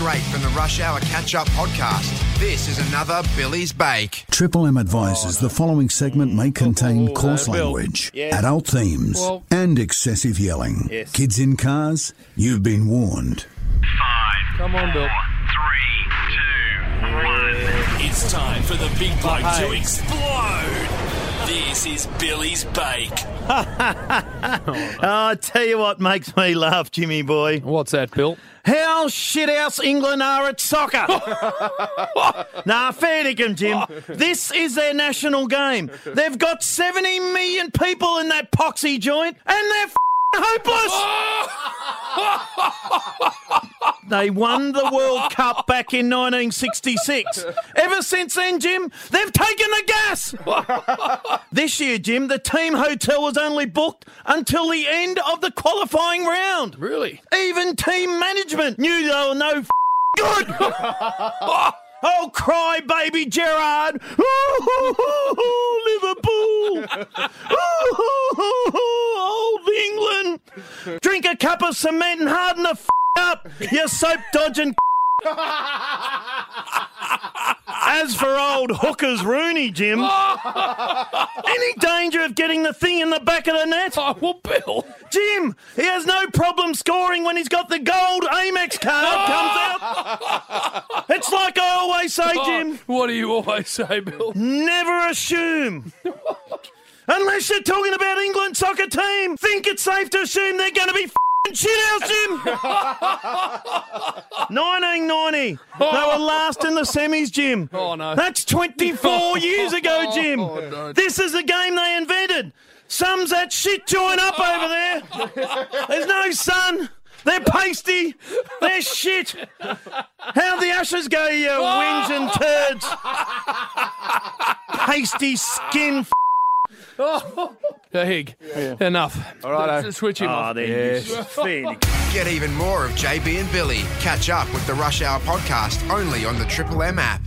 straight from the Rush Hour Catch Up podcast. This is another Billy's Bake. Triple M advises the following segment may contain coarse uh, Bill. language, Yes. adult themes, Well- and excessive yelling. Yes. Kids in cars, you've been warned. Five, Come on, Bill. three, two, one. It's time for the big bloke to explode. This is Billy's Bake. Oh, I tell you what makes me laugh, Jimmy boy. What's that, Bill? How shithouse England are at soccer. nah, fair dinkum, Jim. This is their national game. They've got 70 million people in that poxy joint, and they're f- hopeless. they won the World Cup back in 1966. Ever since then, Jim, they've taken the gas. This year, Jim, the team hotel was only booked until the end of the qualifying round. Really? Even team management knew they were no f- good. oh, cry, baby Gerrard. Liverpool. Old England. Drink a cup of cement and harden the f- up, you soap dodging. As for old hookers Rooney, Jim, any danger of getting the thing in the back of the net? Oh, well, Bill. Jim, he has no problem scoring when he's got the gold Amex card comes out. It's like I always say, Jim, what do you always say, Bill? never assume. Unless you're talking about England soccer team, think it's safe to assume they're going to be shit house, Jim. 1990, they were last in the semis, Jim. Oh, no. That's 24 years ago, oh, Jim. Oh, no. This is the game they invented. Sums that shit joint up over there. There's no sun. They're pasty. They're shit. How the ushers go, you whinge and turds. Pasty skin. F- Hig, enough. All right, switch him oh, off. there you Get even more of JB and Billy. Catch up with the Rush Hour podcast only on the Triple M app.